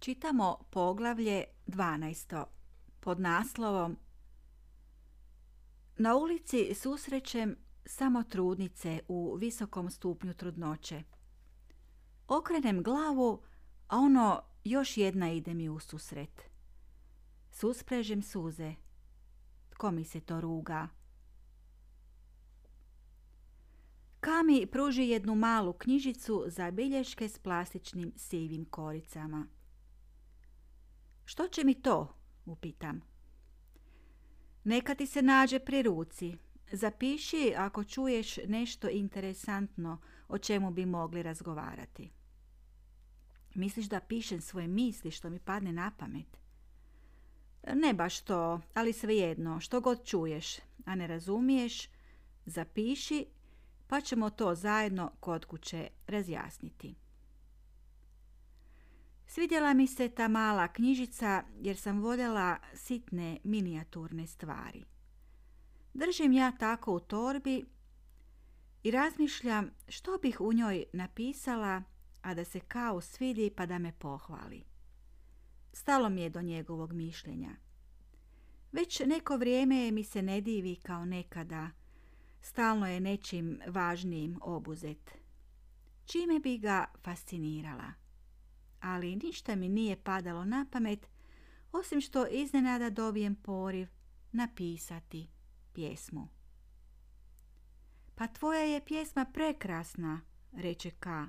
čitamo poglavlje 12. pod naslovom Na ulici susrećem samo trudnice u visokom stupnju trudnoće. Okrenem glavu, a ono još jedna ide mi u susret. Susprežem suze. Tko mi se to ruga? Kami pruži jednu malu knjižicu za bilješke s plastičnim sivim koricama. Što će mi to? upitam. Neka ti se nađe pri ruci. Zapiši ako čuješ nešto interesantno o čemu bi mogli razgovarati. Misliš da pišem svoje misli što mi padne na pamet? Ne baš to, ali svejedno, što god čuješ, a ne razumiješ, zapiši, pa ćemo to zajedno kod kuće razjasniti. Svidjela mi se ta mala knjižica jer sam voljela sitne minijaturne stvari. Držim ja tako u torbi i razmišljam što bih u njoj napisala, a da se kao svidi pa da me pohvali. Stalo mi je do njegovog mišljenja. Već neko vrijeme mi se ne divi kao nekada. Stalno je nečim važnijim obuzet. Čime bi ga fascinirala? Ali ništa mi nije padalo na pamet, osim što iznenada dobijem poriv napisati pjesmu. Pa tvoja je pjesma prekrasna, reče Ka.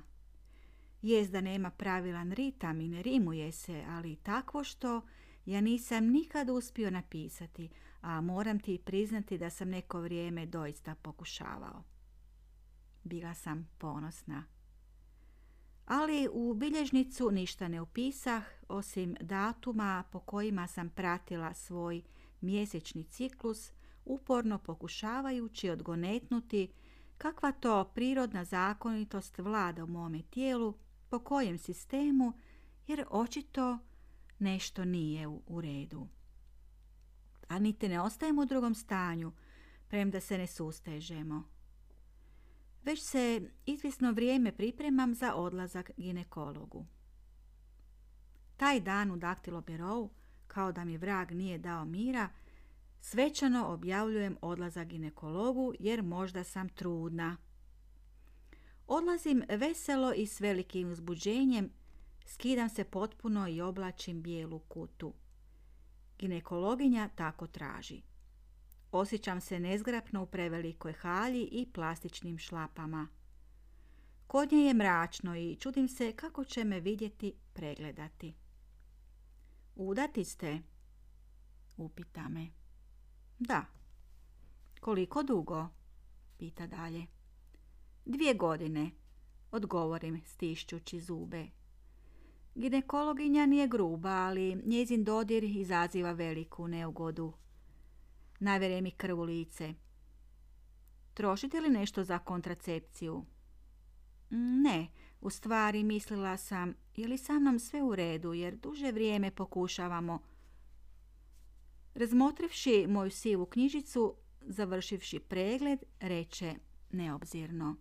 Jest da nema pravilan ritam i ne rimuje se, ali takvo što ja nisam nikad uspio napisati, a moram ti priznati da sam neko vrijeme doista pokušavao. Bila sam ponosna ali u bilježnicu ništa ne upisah osim datuma po kojima sam pratila svoj mjesečni ciklus uporno pokušavajući odgonetnuti kakva to prirodna zakonitost vlada u mome tijelu, po kojem sistemu, jer očito nešto nije u redu. A niti ne ostajemo u drugom stanju, premda se ne sustežemo. Već se izvisno vrijeme pripremam za odlazak ginekologu. Taj dan u daktilobirovu, kao da mi vrag nije dao mira, svečano objavljujem odlazak ginekologu jer možda sam trudna. Odlazim veselo i s velikim uzbuđenjem, skidam se potpuno i oblačim bijelu kutu. Ginekologinja tako traži. Osjećam se nezgrapno u prevelikoj halji i plastičnim šlapama. Kod nje je mračno i čudim se kako će me vidjeti pregledati. Udati ste? Upita me. Da. Koliko dugo? Pita dalje. Dvije godine, odgovorim stišćući zube. Ginekologinja nije gruba, ali njezin dodir izaziva veliku neugodu navere mi krv u lice. Trošite li nešto za kontracepciju? Ne, u stvari mislila sam, je li sa mnom sve u redu, jer duže vrijeme pokušavamo. Razmotrivši moju sivu knjižicu, završivši pregled, reče neobzirno.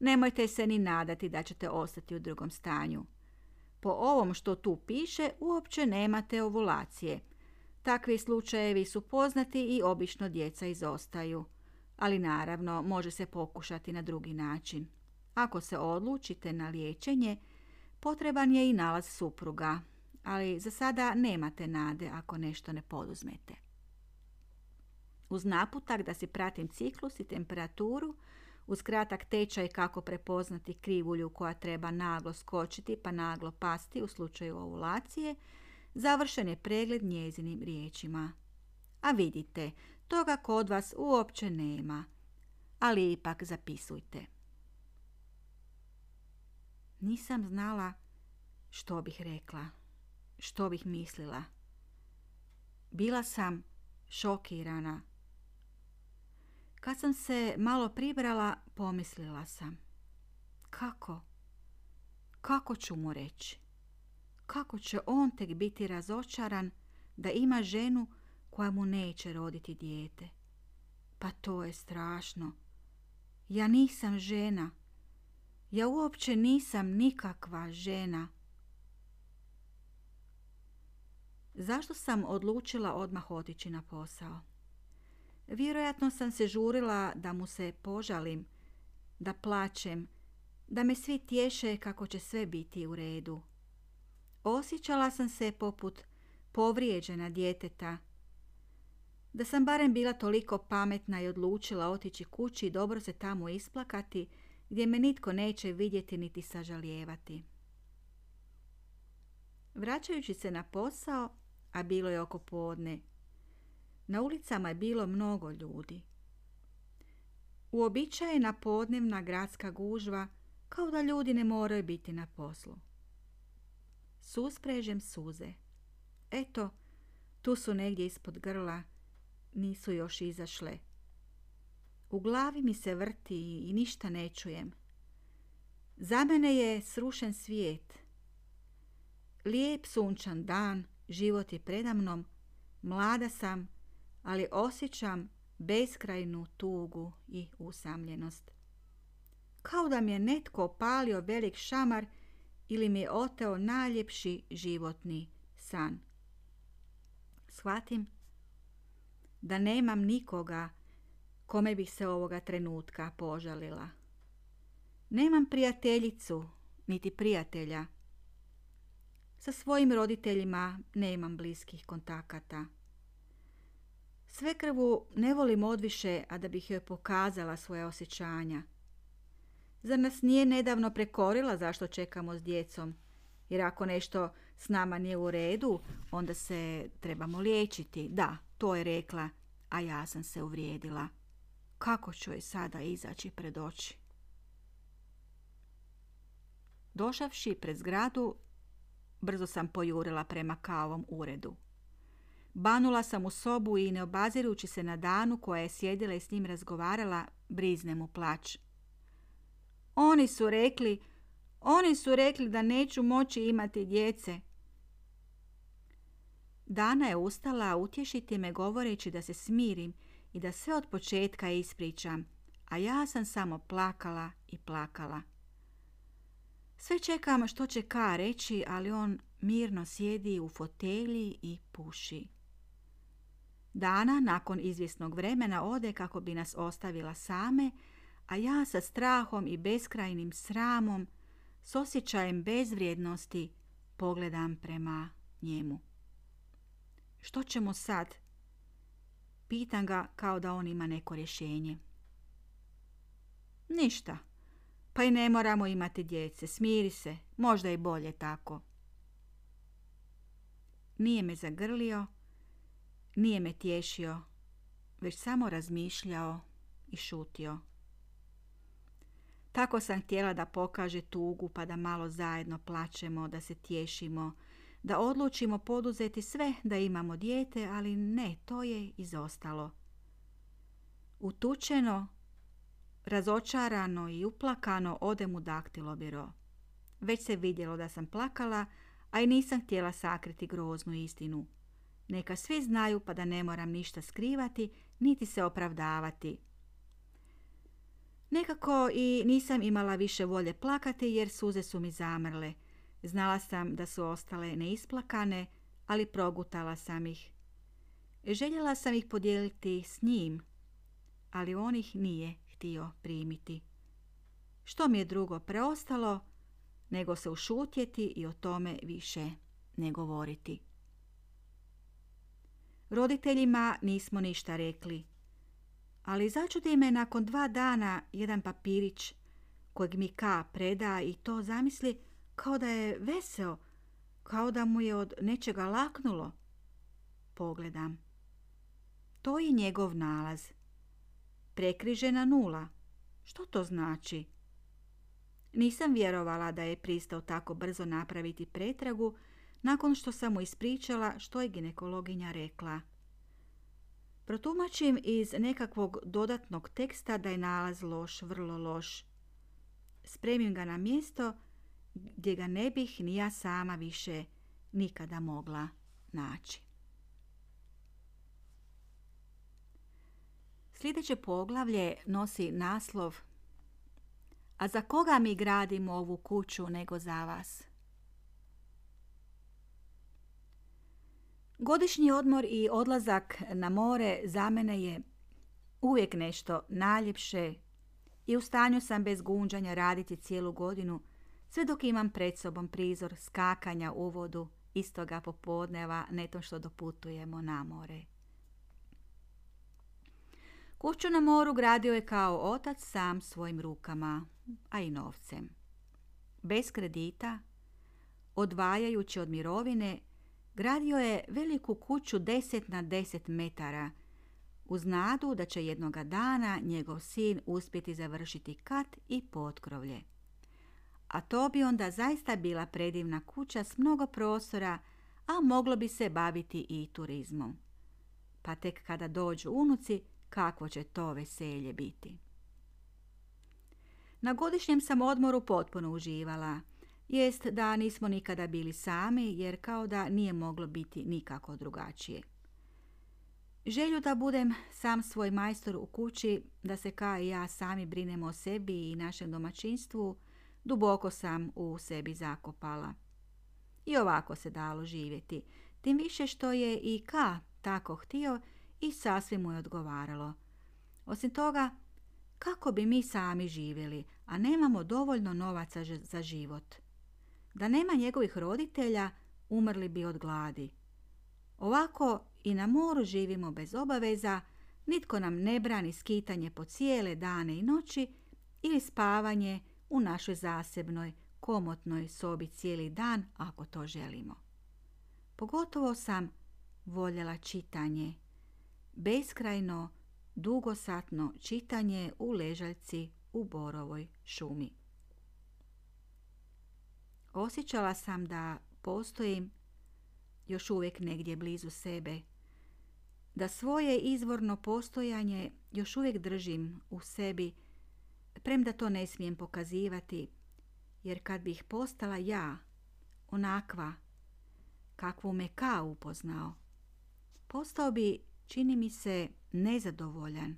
Nemojte se ni nadati da ćete ostati u drugom stanju. Po ovom što tu piše, uopće nemate ovulacije – Takvi slučajevi su poznati i obično djeca izostaju, ali naravno može se pokušati na drugi način. Ako se odlučite na liječenje, potreban je i nalaz supruga, ali za sada nemate nade ako nešto ne poduzmete. Uz naputak da si pratim ciklus i temperaturu, uz kratak tečaj kako prepoznati krivulju koja treba naglo skočiti pa naglo pasti u slučaju ovulacije, Završen je pregled njezinim riječima. A vidite, toga kod vas uopće nema, ali ipak zapisujte. Nisam znala što bih rekla, što bih mislila. Bila sam šokirana. Kad sam se malo pribrala, pomislila sam. Kako? Kako ću mu reći? Kako će on tek biti razočaran da ima ženu koja mu neće roditi dijete. Pa to je strašno. Ja nisam žena. Ja uopće nisam nikakva žena. Zašto sam odlučila odmah otići na posao? Vjerojatno sam se žurila da mu se požalim, da plačem, da me svi tješe kako će sve biti u redu. Osjećala sam se poput povrijeđena djeteta. Da sam barem bila toliko pametna i odlučila otići kući i dobro se tamo isplakati, gdje me nitko neće vidjeti niti sažalijevati. Vraćajući se na posao, a bilo je oko podne, na ulicama je bilo mnogo ljudi. Uobičajena podnevna gradska gužva, kao da ljudi ne moraju biti na poslu. Susprežem suze. Eto, tu su negdje ispod grla, nisu još izašle. U glavi mi se vrti i ništa ne čujem. Za mene je srušen svijet. Lijep sunčan dan, život je predamnom, mlada sam, ali osjećam beskrajnu tugu i usamljenost. Kao da mi je netko opalio velik šamar ili mi je oteo najljepši životni san. Shvatim da nemam nikoga kome bih se ovoga trenutka požalila. Nemam prijateljicu, niti prijatelja. Sa svojim roditeljima nemam bliskih kontakata. Sve krvu ne volim odviše, a da bih joj pokazala svoje osjećanja. Zar nas nije nedavno prekorila zašto čekamo s djecom? Jer ako nešto s nama nije u redu, onda se trebamo liječiti. Da, to je rekla, a ja sam se uvrijedila. Kako ću joj sada izaći pred oči? Došavši pred zgradu, brzo sam pojurila prema kavom uredu. Banula sam u sobu i ne obazirujući se na danu koja je sjedila i s njim razgovarala, brizne mu plać. Oni su rekli, oni su rekli da neću moći imati djece. Dana je ustala utješiti me govoreći da se smirim i da sve od početka ispričam, a ja sam samo plakala i plakala. Sve čekam što će Ka reći, ali on mirno sjedi u fotelji i puši. Dana nakon izvjesnog vremena ode kako bi nas ostavila same, a ja sa strahom i beskrajnim sramom, s osjećajem bezvrijednosti, pogledam prema njemu. Što ćemo sad? Pitam ga kao da on ima neko rješenje. Ništa. Pa i ne moramo imati djece. Smiri se. Možda i bolje tako. Nije me zagrlio, nije me tješio, već samo razmišljao i šutio. Tako sam htjela da pokaže tugu pa da malo zajedno plaćemo, da se tješimo, da odlučimo poduzeti sve da imamo dijete, ali ne, to je izostalo. Utučeno, razočarano i uplakano odem u daktilobiro. Već se vidjelo da sam plakala, a i nisam htjela sakriti groznu istinu. Neka svi znaju pa da ne moram ništa skrivati, niti se opravdavati. Nekako i nisam imala više volje plakati jer suze su mi zamrle. Znala sam da su ostale neisplakane, ali progutala sam ih. Željela sam ih podijeliti s njim, ali on ih nije htio primiti. Što mi je drugo preostalo, nego se ušutjeti i o tome više ne govoriti. Roditeljima nismo ništa rekli, ali začudi me nakon dva dana jedan papirić kojeg mi Ka preda i to zamisli kao da je veseo, kao da mu je od nečega laknulo. Pogledam. To je njegov nalaz. Prekrižena nula. Što to znači? Nisam vjerovala da je pristao tako brzo napraviti pretragu nakon što sam mu ispričala što je ginekologinja rekla. Protumačim iz nekakvog dodatnog teksta da je nalaz loš, vrlo loš. Spremim ga na mjesto gdje ga ne bih ni ja sama više nikada mogla naći. Sljedeće poglavlje nosi naslov A za koga mi gradimo ovu kuću nego za vas? Godišnji odmor i odlazak na more za mene je uvijek nešto najljepše i u stanju sam bez gunđanja raditi cijelu godinu, sve dok imam pred sobom prizor skakanja u vodu istoga popodneva neto što doputujemo na more. Kuću na moru gradio je kao otac sam svojim rukama, a i novcem. Bez kredita, odvajajući od mirovine, gradio je veliku kuću deset na deset metara, uz nadu da će jednoga dana njegov sin uspjeti završiti kat i potkrovlje. A to bi onda zaista bila predivna kuća s mnogo prostora, a moglo bi se baviti i turizmom. Pa tek kada dođu unuci, kakvo će to veselje biti. Na godišnjem sam odmoru potpuno uživala. Jest da nismo nikada bili sami, jer kao da nije moglo biti nikako drugačije. Želju da budem sam svoj majstor u kući, da se kao i ja sami brinemo o sebi i našem domaćinstvu, duboko sam u sebi zakopala. I ovako se dalo živjeti, tim više što je i Ka tako htio i sasvim mu je odgovaralo. Osim toga, kako bi mi sami živjeli, a nemamo dovoljno novaca za život? Da nema njegovih roditelja, umrli bi od gladi. Ovako i na moru živimo bez obaveza, nitko nam ne brani skitanje po cijele dane i noći ili spavanje u našoj zasebnoj, komotnoj sobi cijeli dan ako to želimo. Pogotovo sam voljela čitanje, beskrajno, dugosatno čitanje u ležaljci u borovoj šumi. Osjećala sam da postojim još uvijek negdje blizu sebe, da svoje izvorno postojanje još uvijek držim u sebi, premda to ne smijem pokazivati, jer kad bih postala ja, onakva, kakvu me ka upoznao, postao bi, čini mi se, nezadovoljan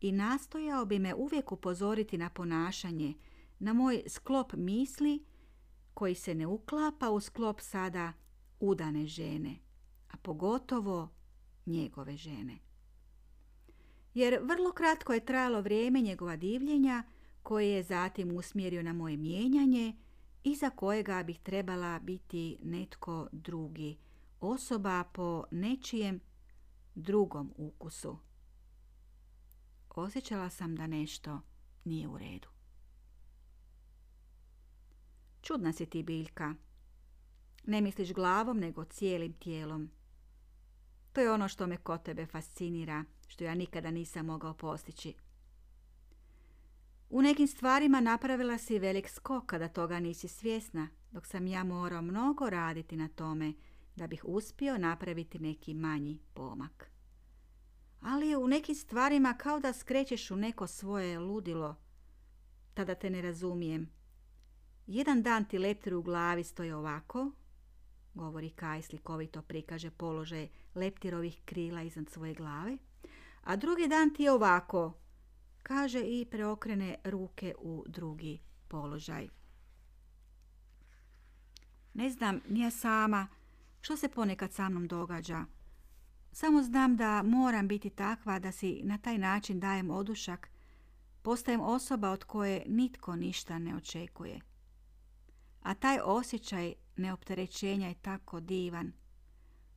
i nastojao bi me uvijek upozoriti na ponašanje, na moj sklop misli koji se ne uklapa u sklop sada udane žene, a pogotovo njegove žene. Jer vrlo kratko je trajalo vrijeme njegova divljenja koje je zatim usmjerio na moje mijenjanje i za kojega bih trebala biti netko drugi, osoba po nečijem drugom ukusu. Osjećala sam da nešto nije u redu. Čudna si ti, Biljka. Ne misliš glavom, nego cijelim tijelom. To je ono što me kod tebe fascinira, što ja nikada nisam mogao postići. U nekim stvarima napravila si velik skok kada toga nisi svjesna, dok sam ja morao mnogo raditi na tome da bih uspio napraviti neki manji pomak. Ali u nekim stvarima kao da skrećeš u neko svoje ludilo. Tada te ne razumijem. Jedan dan ti leptir u glavi stoji ovako, govori Kaj slikovito prikaže položaj leptirovih krila iznad svoje glave, a drugi dan ti je ovako, kaže i preokrene ruke u drugi položaj. Ne znam ni ja sama što se ponekad sa mnom događa. Samo znam da moram biti takva da si na taj način dajem odušak, postajem osoba od koje nitko ništa ne očekuje. A taj osjećaj neopterećenja je tako divan.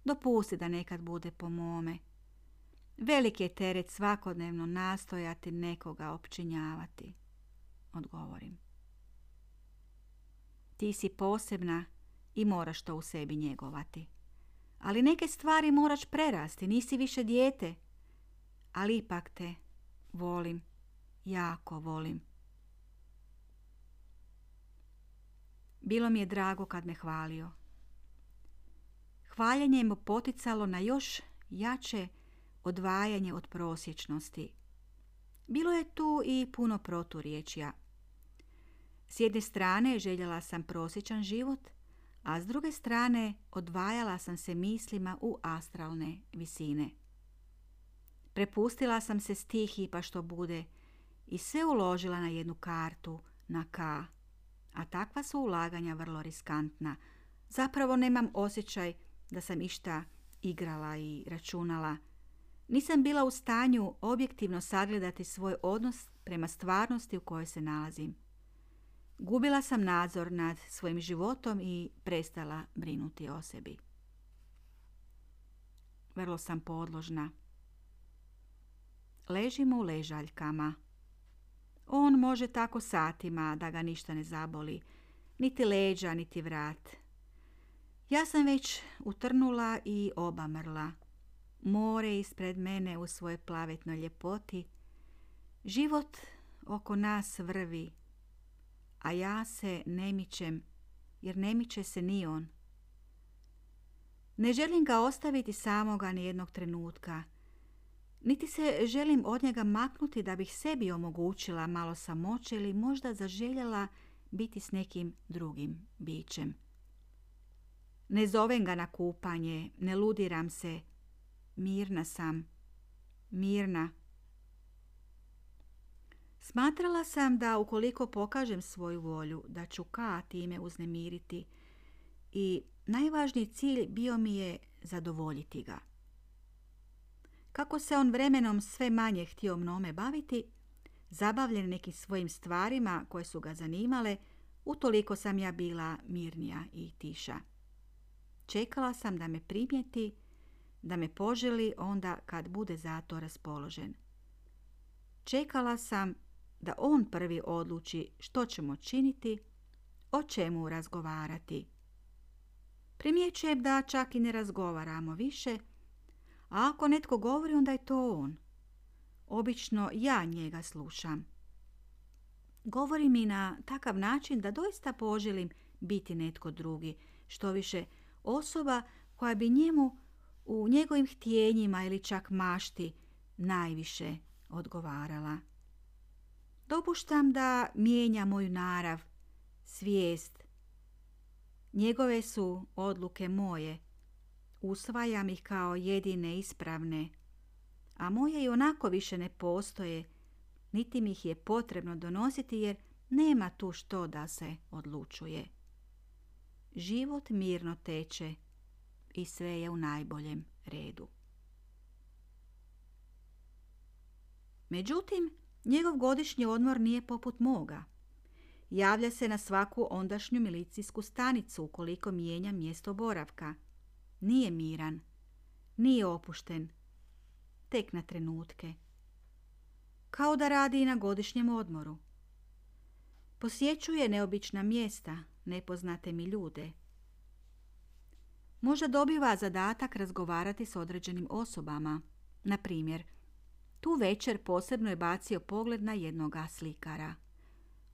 Dopusti da nekad bude po mome. Velik je teret svakodnevno nastojati nekoga opčinjavati, odgovorim. Ti si posebna i moraš to u sebi njegovati. Ali neke stvari moraš prerasti, nisi više dijete. Ali ipak te volim, jako volim. Bilo mi je drago kad me hvalio. Hvaljenje mu poticalo na još jače odvajanje od prosječnosti. Bilo je tu i puno proturječja. S jedne strane željela sam prosječan život, a s druge strane odvajala sam se mislima u astralne visine. Prepustila sam se stihi pa što bude i sve uložila na jednu kartu, na K. A takva su ulaganja vrlo riskantna. Zapravo nemam osjećaj da sam išta igrala i računala. Nisam bila u stanju objektivno sagledati svoj odnos prema stvarnosti u kojoj se nalazim. Gubila sam nadzor nad svojim životom i prestala brinuti o sebi. Vrlo sam podložna. Ležimo u ležaljkama. On može tako satima da ga ništa ne zaboli, niti leđa, niti vrat. Ja sam već utrnula i obamrla. More ispred mene u svojoj plavetnoj ljepoti. Život oko nas vrvi, a ja se ne mičem, jer ne miče se ni on. Ne želim ga ostaviti samoga ni jednog trenutka, niti se želim od njega maknuti da bih sebi omogućila malo samoće ili možda zaželjela biti s nekim drugim bićem. Ne zovem ga na kupanje, ne ludiram se, mirna sam, mirna. Smatrala sam da ukoliko pokažem svoju volju, da ću ka time uznemiriti i najvažniji cilj bio mi je zadovoljiti ga. Kako se on vremenom sve manje htio mnome baviti, zabavljen nekim svojim stvarima koje su ga zanimale, utoliko sam ja bila mirnija i tiša. Čekala sam da me primijeti, da me poželi onda kad bude za to raspoložen. Čekala sam da on prvi odluči što ćemo činiti, o čemu razgovarati. Primjećujem da čak i ne razgovaramo više, a ako netko govori, onda je to on. Obično ja njega slušam. Govori mi na takav način da doista poželim biti netko drugi, što više osoba koja bi njemu u njegovim htjenjima ili čak mašti najviše odgovarala. Dopuštam da mijenja moju narav, svijest. Njegove su odluke moje. Usvajam ih kao jedine ispravne, a moje i onako više ne postoje, niti mi ih je potrebno donositi jer nema tu što da se odlučuje. Život mirno teče i sve je u najboljem redu. Međutim, njegov godišnji odmor nije poput moga. Javlja se na svaku ondašnju milicijsku stanicu ukoliko mijenja mjesto boravka. Nije miran, nije opušten, tek na trenutke. Kao da radi i na godišnjem odmoru. Posjećuje neobična mjesta, nepoznate mi ljude. Možda dobiva zadatak razgovarati s određenim osobama. Na primjer, tu večer posebno je bacio pogled na jednoga slikara.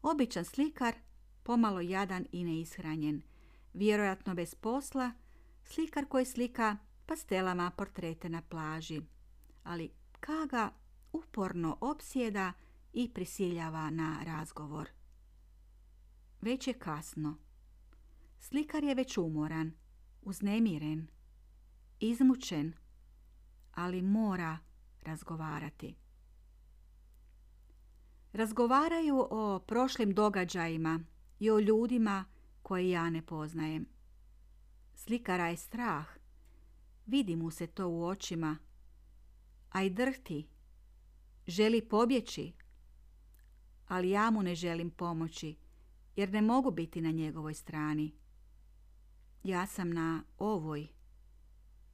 Običan slikar, pomalo jadan i neishranjen, vjerojatno bez posla, slikar koji slika pastelama portrete na plaži. Ali Kaga uporno opsjeda i prisiljava na razgovor. Već je kasno. Slikar je već umoran, uznemiren, izmučen, ali mora razgovarati. Razgovaraju o prošlim događajima i o ljudima koje ja ne poznajem. Slikara je strah, vidi mu se to u očima, a i drhti, želi pobjeći, ali ja mu ne želim pomoći, jer ne mogu biti na njegovoj strani. Ja sam na ovoj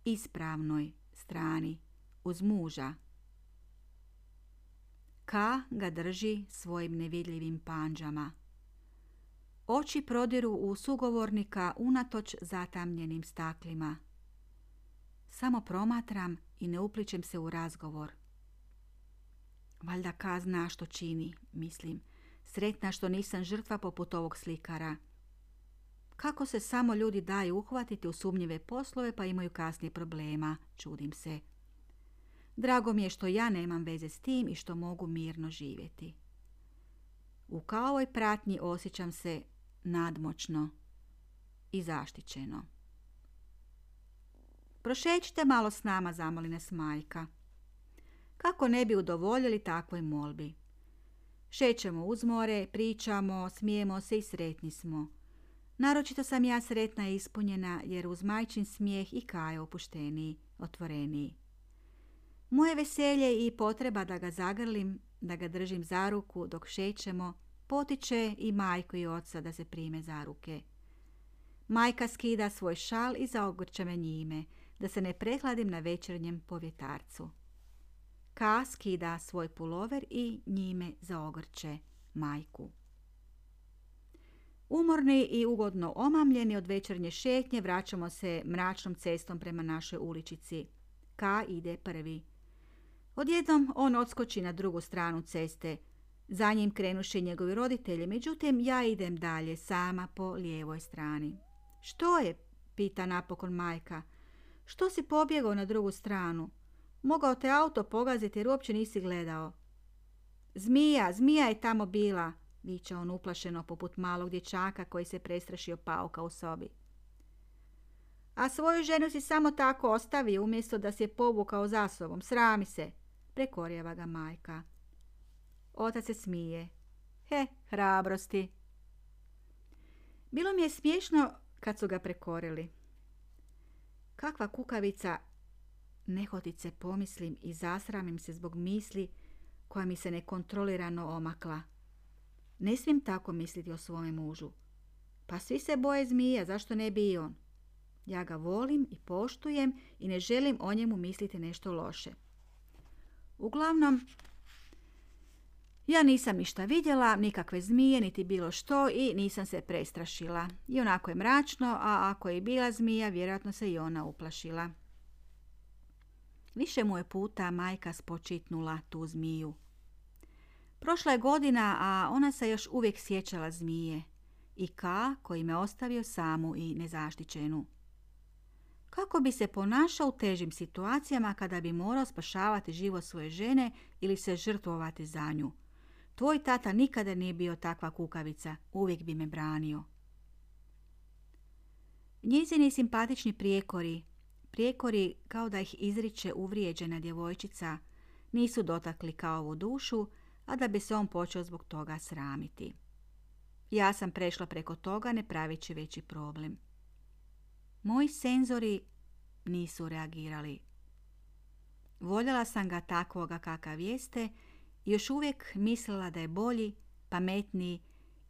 ispravnoj strani uz muža. Ka ga drži svojim nevidljivim panđama. Oči prodiru u sugovornika unatoč zatamljenim staklima. Samo promatram i ne upličem se u razgovor. Valjda Ka zna što čini, mislim. Sretna što nisam žrtva poput ovog slikara. Kako se samo ljudi daju uhvatiti u sumnjive poslove pa imaju kasnije problema, čudim se. Drago mi je što ja nemam veze s tim i što mogu mirno živjeti. U kaovoj pratnji osjećam se nadmoćno i zaštićeno. Prošećite malo s nama, zamoli nas majka. Kako ne bi udovoljili takvoj molbi? Šećemo uz more, pričamo, smijemo se i sretni smo. Naročito sam ja sretna i ispunjena jer uz majčin smijeh i kaj opušteniji, otvoreniji. Moje veselje i potreba da ga zagrlim, da ga držim za ruku dok šećemo, potiče i majku i oca da se prime za ruke. Majka skida svoj šal i zaogrče me njime, da se ne prehladim na večernjem povjetarcu. Ka skida svoj pulover i njime zaogrče majku. Umorni i ugodno omamljeni od večernje šetnje vraćamo se mračnom cestom prema našoj uličici. Ka ide prvi. Odjednom on odskoči na drugu stranu ceste. Za njim krenuše njegovi roditelji, međutim ja idem dalje, sama po lijevoj strani. Što je? pita napokon majka. Što si pobjegao na drugu stranu? Mogao te auto pogaziti jer uopće nisi gledao. Zmija, zmija je tamo bila, viče on uplašeno poput malog dječaka koji se prestrašio pauka u sobi. A svoju ženu si samo tako ostavio umjesto da si je povukao za sobom. Srami se, prekorjeva ga majka. Otac se smije. He, hrabrosti. Bilo mi je smiješno kad su ga prekorili. Kakva kukavica, nehotice pomislim i zasramim se zbog misli koja mi se nekontrolirano omakla. Ne smijem tako misliti o svome mužu. Pa svi se boje zmija, zašto ne bi i on? Ja ga volim i poštujem i ne želim o njemu misliti nešto loše. Uglavnom, ja nisam ništa vidjela, nikakve zmije, niti bilo što i nisam se prestrašila. I onako je mračno, a ako je bila zmija, vjerojatno se i ona uplašila. Više mu je puta majka spočitnula tu zmiju. Prošla je godina, a ona se još uvijek sjećala zmije i ka koji me ostavio samu i nezaštićenu. Kako bi se ponašao u težim situacijama kada bi morao spašavati život svoje žene ili se žrtvovati za nju? Tvoj tata nikada nije bio takva kukavica, uvijek bi me branio. Njezini simpatični prijekori, prijekori kao da ih izriče uvrijeđena djevojčica, nisu dotakli kao ovu dušu, a da bi se on počeo zbog toga sramiti. Ja sam prešla preko toga ne pravići veći problem. Moji senzori nisu reagirali. Voljela sam ga takvoga kakav jeste još uvijek mislila da je bolji, pametniji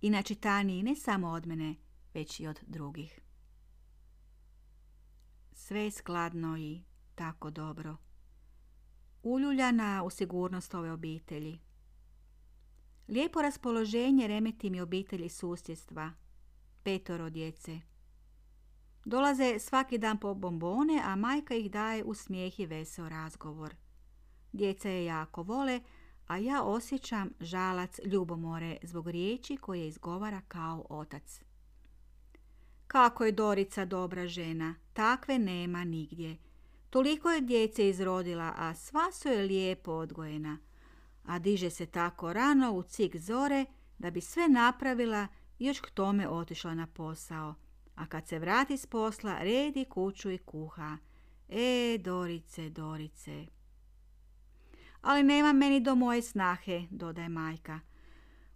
i načitaniji ne samo od mene, već i od drugih. Sve je skladno i tako dobro. Uljuljana u sigurnost ove obitelji. Lijepo raspoloženje remeti mi obitelji susjedstva, petoro djece. Dolaze svaki dan po bombone, a majka ih daje u smijeh i veseo razgovor. Djeca je jako vole, a ja osjećam žalac ljubomore zbog riječi koje izgovara kao otac. Kako je Dorica dobra žena, takve nema nigdje. Toliko je djece izrodila, a sva su je lijepo odgojena a diže se tako rano u cik zore da bi sve napravila i još k tome otišla na posao. A kad se vrati s posla, redi kuću i kuha. E, Dorice, Dorice. Ali nema meni do moje snahe, dodaje majka.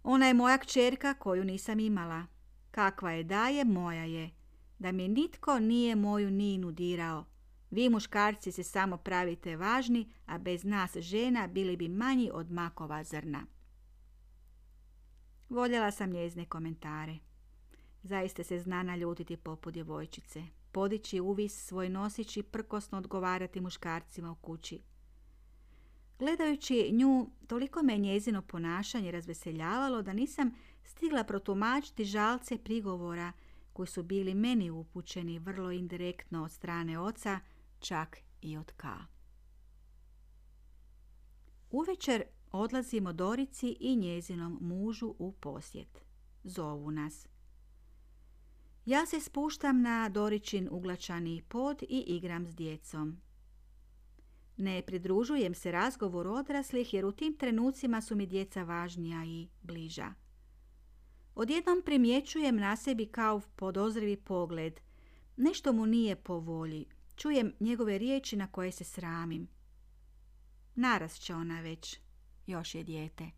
Ona je moja kćerka koju nisam imala. Kakva je daje, moja je. Da mi nitko nije moju ninu dirao. Vi muškarci se samo pravite važni, a bez nas žena bili bi manji od makova zrna. Voljela sam njezne komentare. Zaista se zna naljutiti poput djevojčice, podići uvis svoj nosići prkosno odgovarati muškarcima u kući. Gledajući nju, toliko me njezino ponašanje razveseljavalo da nisam stigla protumačiti žalce prigovora koji su bili meni upućeni vrlo indirektno od strane oca, čak i od K. Uvečer odlazimo Dorici i njezinom mužu u posjet. Zovu nas. Ja se spuštam na Doričin uglačani pod i igram s djecom. Ne pridružujem se razgovoru odraslih jer u tim trenucima su mi djeca važnija i bliža. Odjednom primjećujem na sebi kao podozrivi pogled. Nešto mu nije po volji, Čujem njegove riječi na koje se sramim. Naraz će ona već, još je dijete.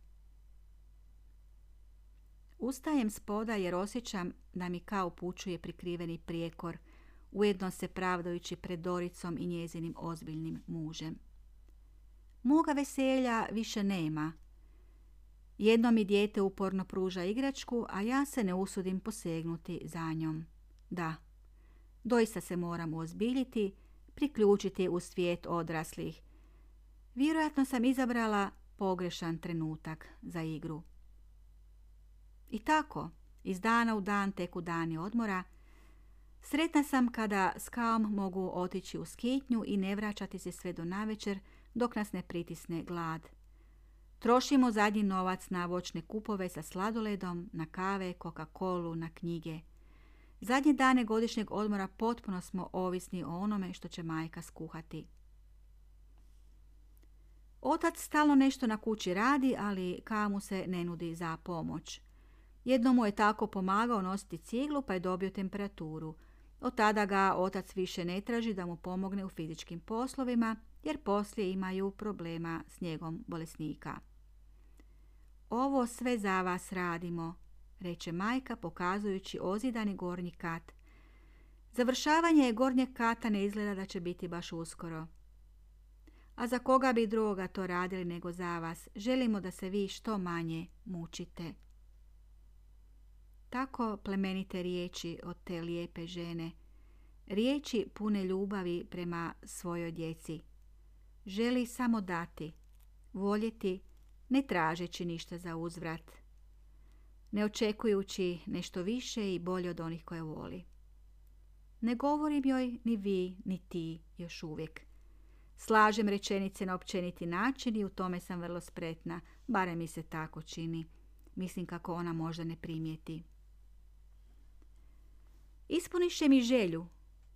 Ustajem spoda jer osjećam da mi kao upućuje prikriveni prijekor, ujedno se pravdajući pred Doricom i njezinim ozbiljnim mužem. Moga veselja više nema. Jedno mi dijete uporno pruža igračku, a ja se ne usudim posegnuti za njom. Da, doista se moram ozbiljiti, priključiti u svijet odraslih. Vjerojatno sam izabrala pogrešan trenutak za igru. I tako, iz dana u dan teku dani odmora, sretna sam kada s kaom mogu otići u skitnju i ne vraćati se sve do navečer dok nas ne pritisne glad. Trošimo zadnji novac na voćne kupove sa sladoledom, na kave, Coca-Colu, na knjige. Zadnje dane godišnjeg odmora potpuno smo ovisni o onome što će majka skuhati. Otac stalno nešto na kući radi, ali kamu se ne nudi za pomoć. Jednom mu je tako pomagao nositi ciglu pa je dobio temperaturu. Od tada ga otac više ne traži da mu pomogne u fizičkim poslovima jer poslije imaju problema s njegom bolesnika. Ovo sve za vas radimo, reče majka pokazujući ozidani gornji kat. Završavanje gornjeg kata ne izgleda da će biti baš uskoro. A za koga bi drugoga to radili nego za vas? Želimo da se vi što manje mučite. Tako plemenite riječi od te lijepe žene. Riječi pune ljubavi prema svojoj djeci. Želi samo dati, voljeti, ne tražeći ništa za uzvrat. Ne očekujući nešto više i bolje od onih koje voli. Ne govorim joj ni vi, ni ti još uvijek. Slažem rečenice na općeniti način i u tome sam vrlo spretna, barem mi se tako čini. Mislim kako ona možda ne primijeti. Ispuniše mi želju.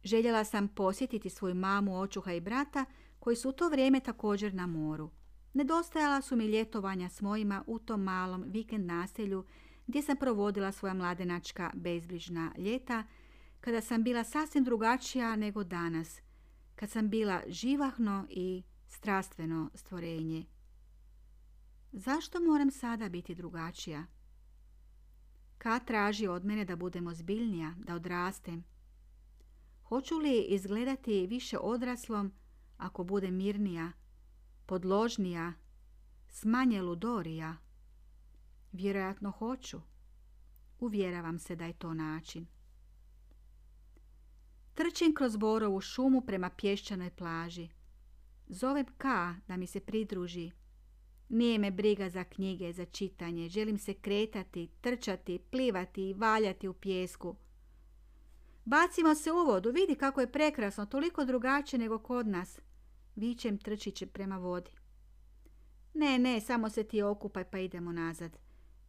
Željela sam posjetiti svoju mamu, očuha i brata koji su u to vrijeme također na moru. Nedostajala su mi ljetovanja s mojima u tom malom vikend naselju gdje sam provodila svoja mladenačka bezbrižna ljeta, kada sam bila sasvim drugačija nego danas, kad sam bila živahno i strastveno stvorenje. Zašto moram sada biti drugačija? Kad traži od mene da budem ozbiljnija, da odrastem? Hoću li izgledati više odraslom ako budem mirnija, podložnija, smanje ludorija? Vjerojatno hoću. Uvjeravam se da je to način. Trčim kroz borovu šumu prema pješčanoj plaži. Zovem Ka da mi se pridruži. Nije me briga za knjige, za čitanje. Želim se kretati, trčati, plivati i valjati u pjesku. Bacimo se u vodu, vidi kako je prekrasno, toliko drugačije nego kod nas. Vičem trčiće prema vodi. Ne, ne, samo se ti okupaj pa idemo nazad.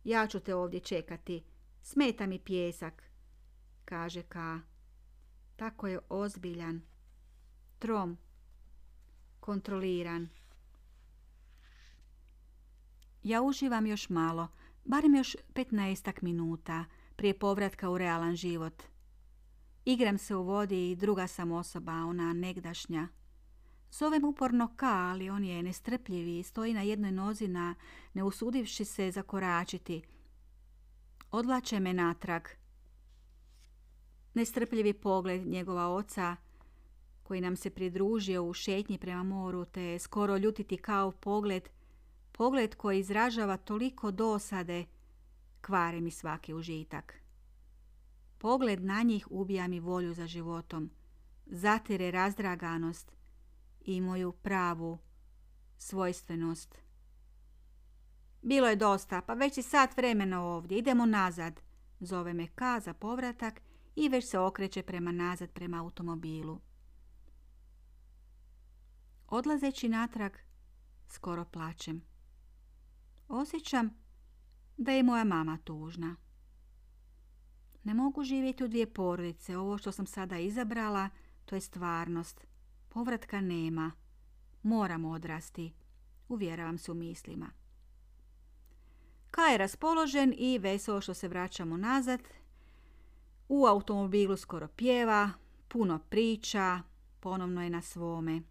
Ja ću te ovdje čekati. Smeta mi pjesak, kaže Ka. Tako je ozbiljan, trom, kontroliran. Ja uživam još malo, barem još petnaestak minuta prije povratka u realan život. Igram se u vodi i druga sam osoba, ona negdašnja. Zovem uporno Ka, ali on je nestrpljivi i stoji na jednoj nozi na ne usudivši se zakoračiti. Odlače me natrag. Nestrpljivi pogled njegova oca, koji nam se pridružio u šetnji prema moru, te skoro ljutiti kao pogled, pogled koji izražava toliko dosade, kvari mi svaki užitak. Pogled na njih ubija mi volju za životom, zatire razdraganost i moju pravu svojstvenost. Bilo je dosta, pa već je sat vremena ovdje, idemo nazad, zove me Ka za povratak i već se okreće prema nazad prema automobilu. Odlazeći natrag, skoro plačem. Osjećam da je moja mama tužna. Ne mogu živjeti u dvije porodice. Ovo što sam sada izabrala, to je stvarnost. Povratka nema. Moram odrasti. Uvjeravam se u mislima. Kaj je raspoložen i veselo što se vraćamo nazad. U automobilu skoro pjeva, puno priča, ponovno je na svome.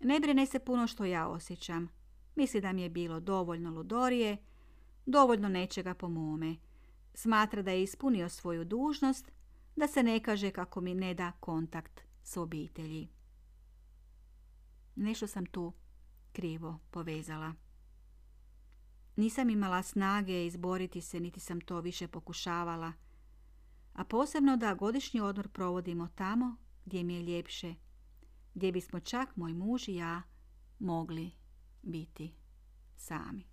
Ne brine se puno što ja osjećam. Misli da mi je bilo dovoljno ludorije, dovoljno nečega po mome. Smatra da je ispunio svoju dužnost, da se ne kaže kako mi ne da kontakt s obitelji. Nešto sam tu krivo povezala. Nisam imala snage izboriti se, niti sam to više pokušavala. A posebno da godišnji odmor provodimo tamo gdje mi je ljepše, gdje bismo čak moj muž i ja mogli biti sami.